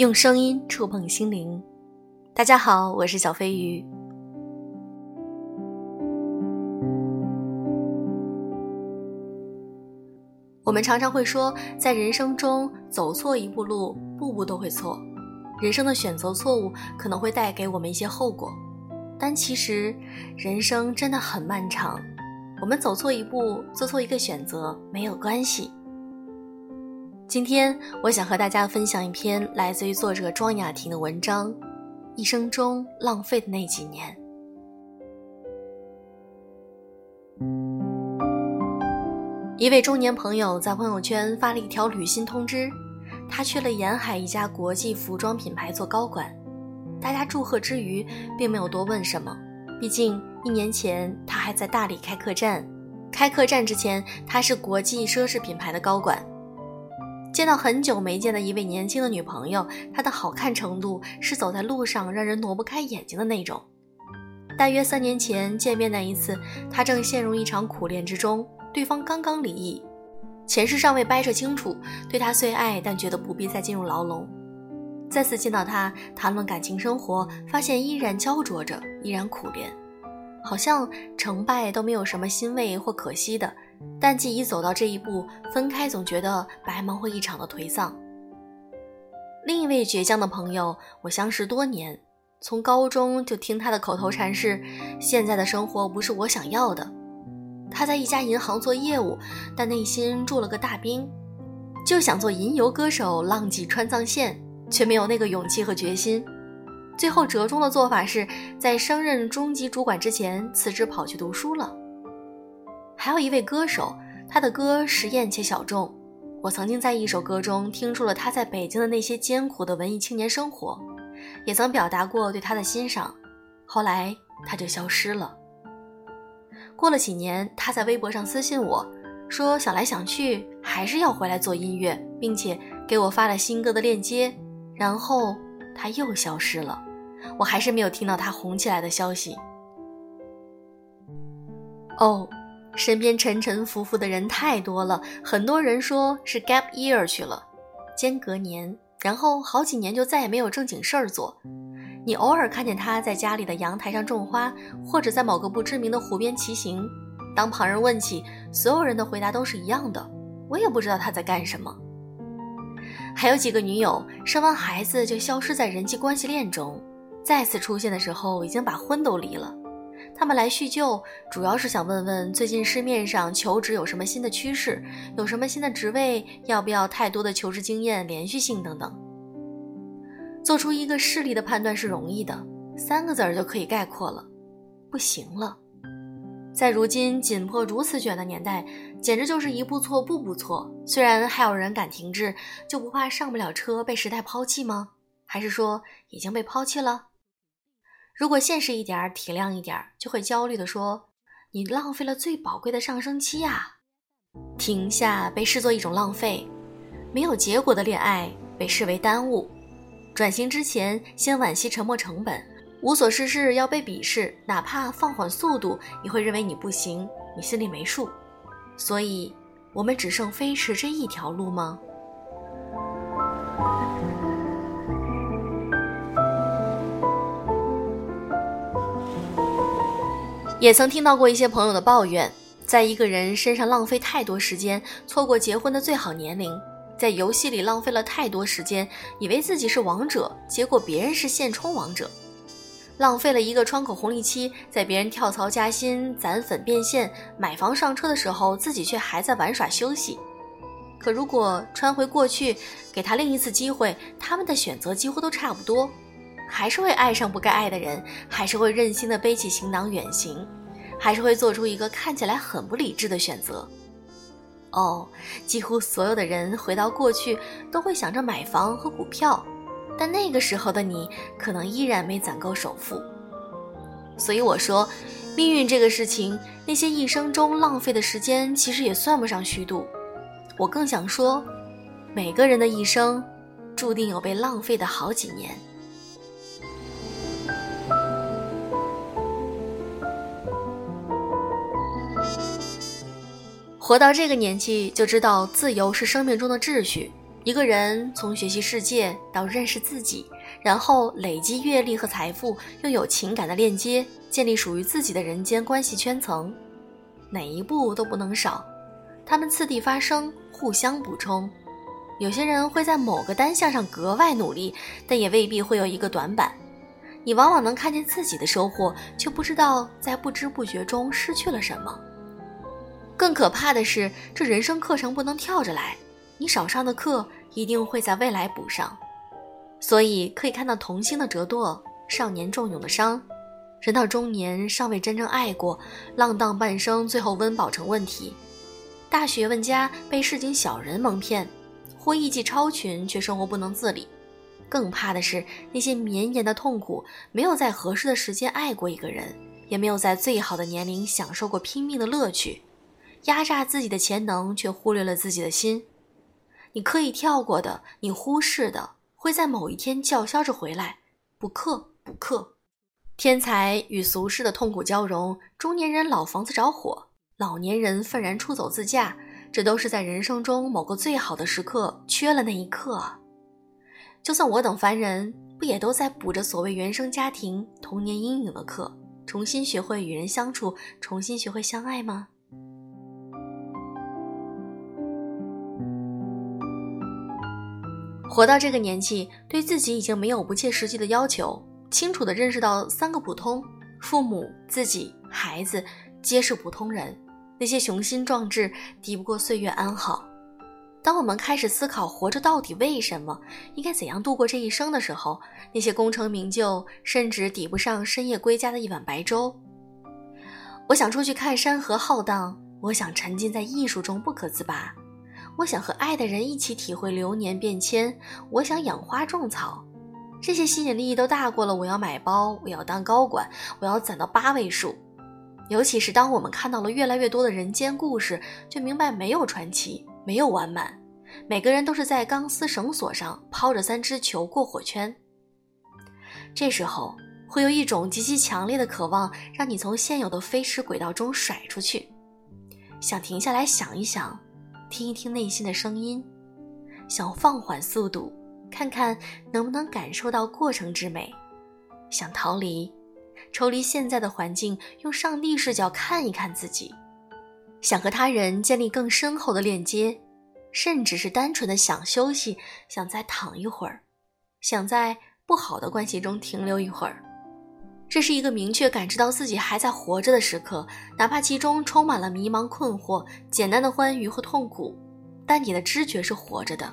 用声音触碰心灵。大家好，我是小飞鱼。我们常常会说，在人生中走错一步路，步步都会错。人生的选择错误可能会带给我们一些后果，但其实人生真的很漫长。我们走错一步，做错一个选择没有关系。今天我想和大家分享一篇来自于作者庄雅婷的文章，《一生中浪费的那几年》。一位中年朋友在朋友圈发了一条履新通知，他去了沿海一家国际服装品牌做高管。大家祝贺之余，并没有多问什么，毕竟一年前他还在大理开客栈，开客栈之前他是国际奢侈品牌的高管。见到很久没见的一位年轻的女朋友，她的好看程度是走在路上让人挪不开眼睛的那种。大约三年前见面那一次，他正陷入一场苦恋之中，对方刚刚离异，前世尚未掰扯清楚，对他虽爱，但觉得不必再进入牢笼。再次见到他，谈论感情生活，发现依然焦灼着，依然苦恋，好像成败都没有什么欣慰或可惜的。但既已走到这一步，分开总觉得白忙活一场的颓丧。另一位倔强的朋友，我相识多年，从高中就听他的口头禅是：“现在的生活不是我想要的。”他在一家银行做业务，但内心住了个大兵，就想做吟游歌手，浪迹川藏线，却没有那个勇气和决心。最后折中的做法是在升任中级主管之前辞职，跑去读书了。还有一位歌手，他的歌实验且小众。我曾经在一首歌中听出了他在北京的那些艰苦的文艺青年生活，也曾表达过对他的欣赏。后来他就消失了。过了几年，他在微博上私信我说，想来想去还是要回来做音乐，并且给我发了新歌的链接。然后他又消失了，我还是没有听到他红起来的消息。哦。身边沉沉浮浮的人太多了，很多人说是 gap year 去了，间隔年，然后好几年就再也没有正经事儿做。你偶尔看见他在家里的阳台上种花，或者在某个不知名的湖边骑行。当旁人问起，所有人的回答都是一样的：我也不知道他在干什么。还有几个女友生完孩子就消失在人际关系链中，再次出现的时候已经把婚都离了。他们来叙旧，主要是想问问最近市面上求职有什么新的趋势，有什么新的职位，要不要太多的求职经验、连续性等等。做出一个势利的判断是容易的，三个字儿就可以概括了：不行了。在如今紧迫如此卷的年代，简直就是一步错步步错。虽然还有人敢停滞，就不怕上不了车被时代抛弃吗？还是说已经被抛弃了？如果现实一点体谅一点就会焦虑的说：“你浪费了最宝贵的上升期啊！”停下被视作一种浪费，没有结果的恋爱被视为耽误。转型之前先惋惜沉没成本，无所事事要被鄙视，哪怕放缓速度也会认为你不行，你心里没数。所以，我们只剩飞驰这一条路吗？也曾听到过一些朋友的抱怨，在一个人身上浪费太多时间，错过结婚的最好年龄；在游戏里浪费了太多时间，以为自己是王者，结果别人是现充王者；浪费了一个窗口红利期，在别人跳槽加薪、攒粉变现、买房上车的时候，自己却还在玩耍休息。可如果穿回过去，给他另一次机会，他们的选择几乎都差不多。还是会爱上不该爱的人，还是会任性的背起行囊远行，还是会做出一个看起来很不理智的选择。哦，几乎所有的人回到过去都会想着买房和股票，但那个时候的你可能依然没攒够首付。所以我说，命运这个事情，那些一生中浪费的时间其实也算不上虚度。我更想说，每个人的一生，注定有被浪费的好几年。活到这个年纪，就知道自由是生命中的秩序，一个人从学习世界到认识自己，然后累积阅历和财富，又有情感的链接，建立属于自己的人间关系圈层，哪一步都不能少。他们次第发生，互相补充。有些人会在某个单项上格外努力，但也未必会有一个短板。你往往能看见自己的收获，却不知道在不知不觉中失去了什么。更可怕的是，这人生课程不能跳着来。你少上的课一定会在未来补上，所以可以看到童心的折堕，少年重勇的伤，人到中年尚未真正爱过，浪荡半生，最后温饱成问题。大学问家被市井小人蒙骗，或艺伎超群却生活不能自理。更怕的是那些绵延的痛苦，没有在合适的时间爱过一个人，也没有在最好的年龄享受过拼命的乐趣，压榨自己的潜能，却忽略了自己的心。你刻意跳过的，你忽视的，会在某一天叫嚣着回来，补课补课。天才与俗世的痛苦交融，中年人老房子着火，老年人愤然出走自驾，这都是在人生中某个最好的时刻缺了那一刻。就算我等凡人，不也都在补着所谓原生家庭、童年阴影的课，重新学会与人相处，重新学会相爱吗？活到这个年纪，对自己已经没有不切实际的要求，清楚地认识到三个普通：父母、自己、孩子，皆是普通人。那些雄心壮志，抵不过岁月安好。当我们开始思考活着到底为什么，应该怎样度过这一生的时候，那些功成名就，甚至抵不上深夜归家的一碗白粥。我想出去看山河浩荡，我想沉浸在艺术中不可自拔。我想和爱的人一起体会流年变迁，我想养花种草，这些吸引力都大过了我要买包，我要当高管，我要攒到八位数。尤其是当我们看到了越来越多的人间故事，就明白没有传奇，没有完满，每个人都是在钢丝绳索上抛着三只球过火圈。这时候会有一种极其强烈的渴望，让你从现有的飞驰轨道中甩出去，想停下来想一想。听一听内心的声音，想放缓速度，看看能不能感受到过程之美；想逃离，抽离现在的环境，用上帝视角看一看自己；想和他人建立更深厚的链接，甚至是单纯的想休息，想再躺一会儿，想在不好的关系中停留一会儿。这是一个明确感知到自己还在活着的时刻，哪怕其中充满了迷茫、困惑、简单的欢愉和痛苦，但你的知觉是活着的。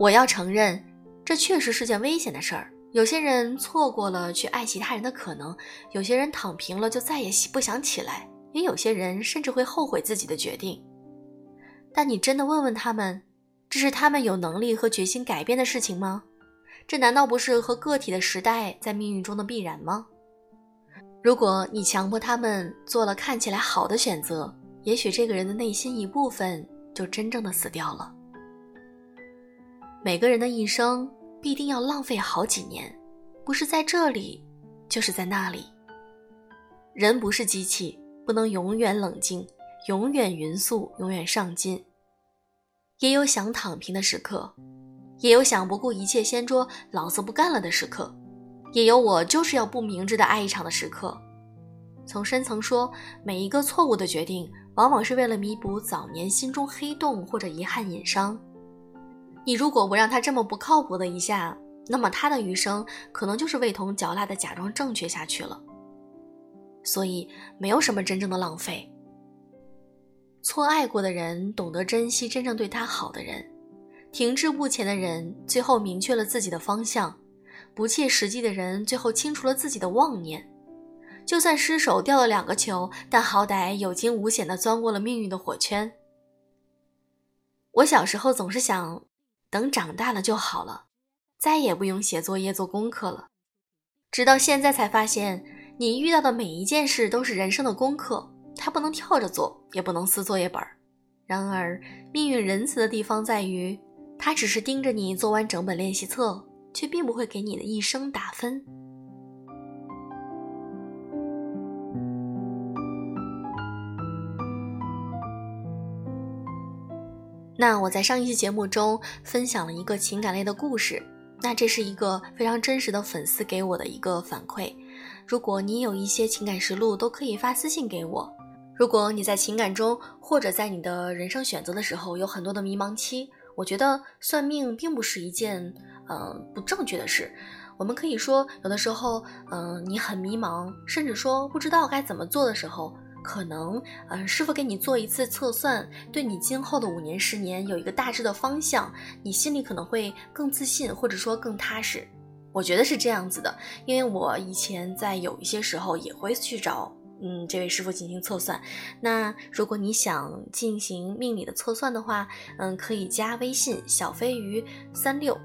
我要承认，这确实是件危险的事儿。有些人错过了去爱其他人的可能，有些人躺平了就再也不想起来，也有些人甚至会后悔自己的决定。但你真的问问他们，这是他们有能力和决心改变的事情吗？这难道不是和个体的时代在命运中的必然吗？如果你强迫他们做了看起来好的选择，也许这个人的内心一部分就真正的死掉了。每个人的一生必定要浪费好几年，不是在这里，就是在那里。人不是机器，不能永远冷静，永远匀速，永远上进。也有想躺平的时刻。也有想不顾一切掀桌、老子不干了的时刻，也有我就是要不明智的爱一场的时刻。从深层说，每一个错误的决定，往往是为了弥补早年心中黑洞或者遗憾隐伤。你如果不让他这么不靠谱的一下，那么他的余生可能就是味同嚼蜡的假装正确下去了。所以，没有什么真正的浪费。错爱过的人，懂得珍惜真正对他好的人。停滞不前的人，最后明确了自己的方向；不切实际的人，最后清除了自己的妄念。就算失手掉了两个球，但好歹有惊无险地钻过了命运的火圈。我小时候总是想，等长大了就好了，再也不用写作业做功课了。直到现在才发现，你遇到的每一件事都是人生的功课，它不能跳着做，也不能撕作业本儿。然而，命运仁慈的地方在于。他只是盯着你做完整本练习册，却并不会给你的一生打分。那我在上一期节目中分享了一个情感类的故事，那这是一个非常真实的粉丝给我的一个反馈。如果你有一些情感实录，都可以发私信给我。如果你在情感中或者在你的人生选择的时候有很多的迷茫期，我觉得算命并不是一件呃不正确的事。我们可以说，有的时候，嗯，你很迷茫，甚至说不知道该怎么做的时候。可能，嗯，师傅给你做一次测算，对你今后的五年、十年有一个大致的方向，你心里可能会更自信，或者说更踏实。我觉得是这样子的，因为我以前在有一些时候也会去找，嗯，这位师傅进行测算。那如果你想进行命理的测算的话，嗯，可以加微信小飞鱼三六，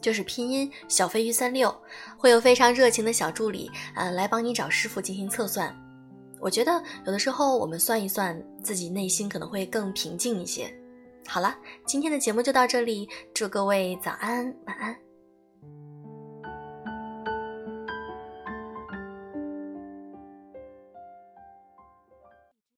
就是拼音小飞鱼三六，会有非常热情的小助理，嗯，来帮你找师傅进行测算。我觉得有的时候我们算一算，自己内心可能会更平静一些。好了，今天的节目就到这里，祝各位早安晚安。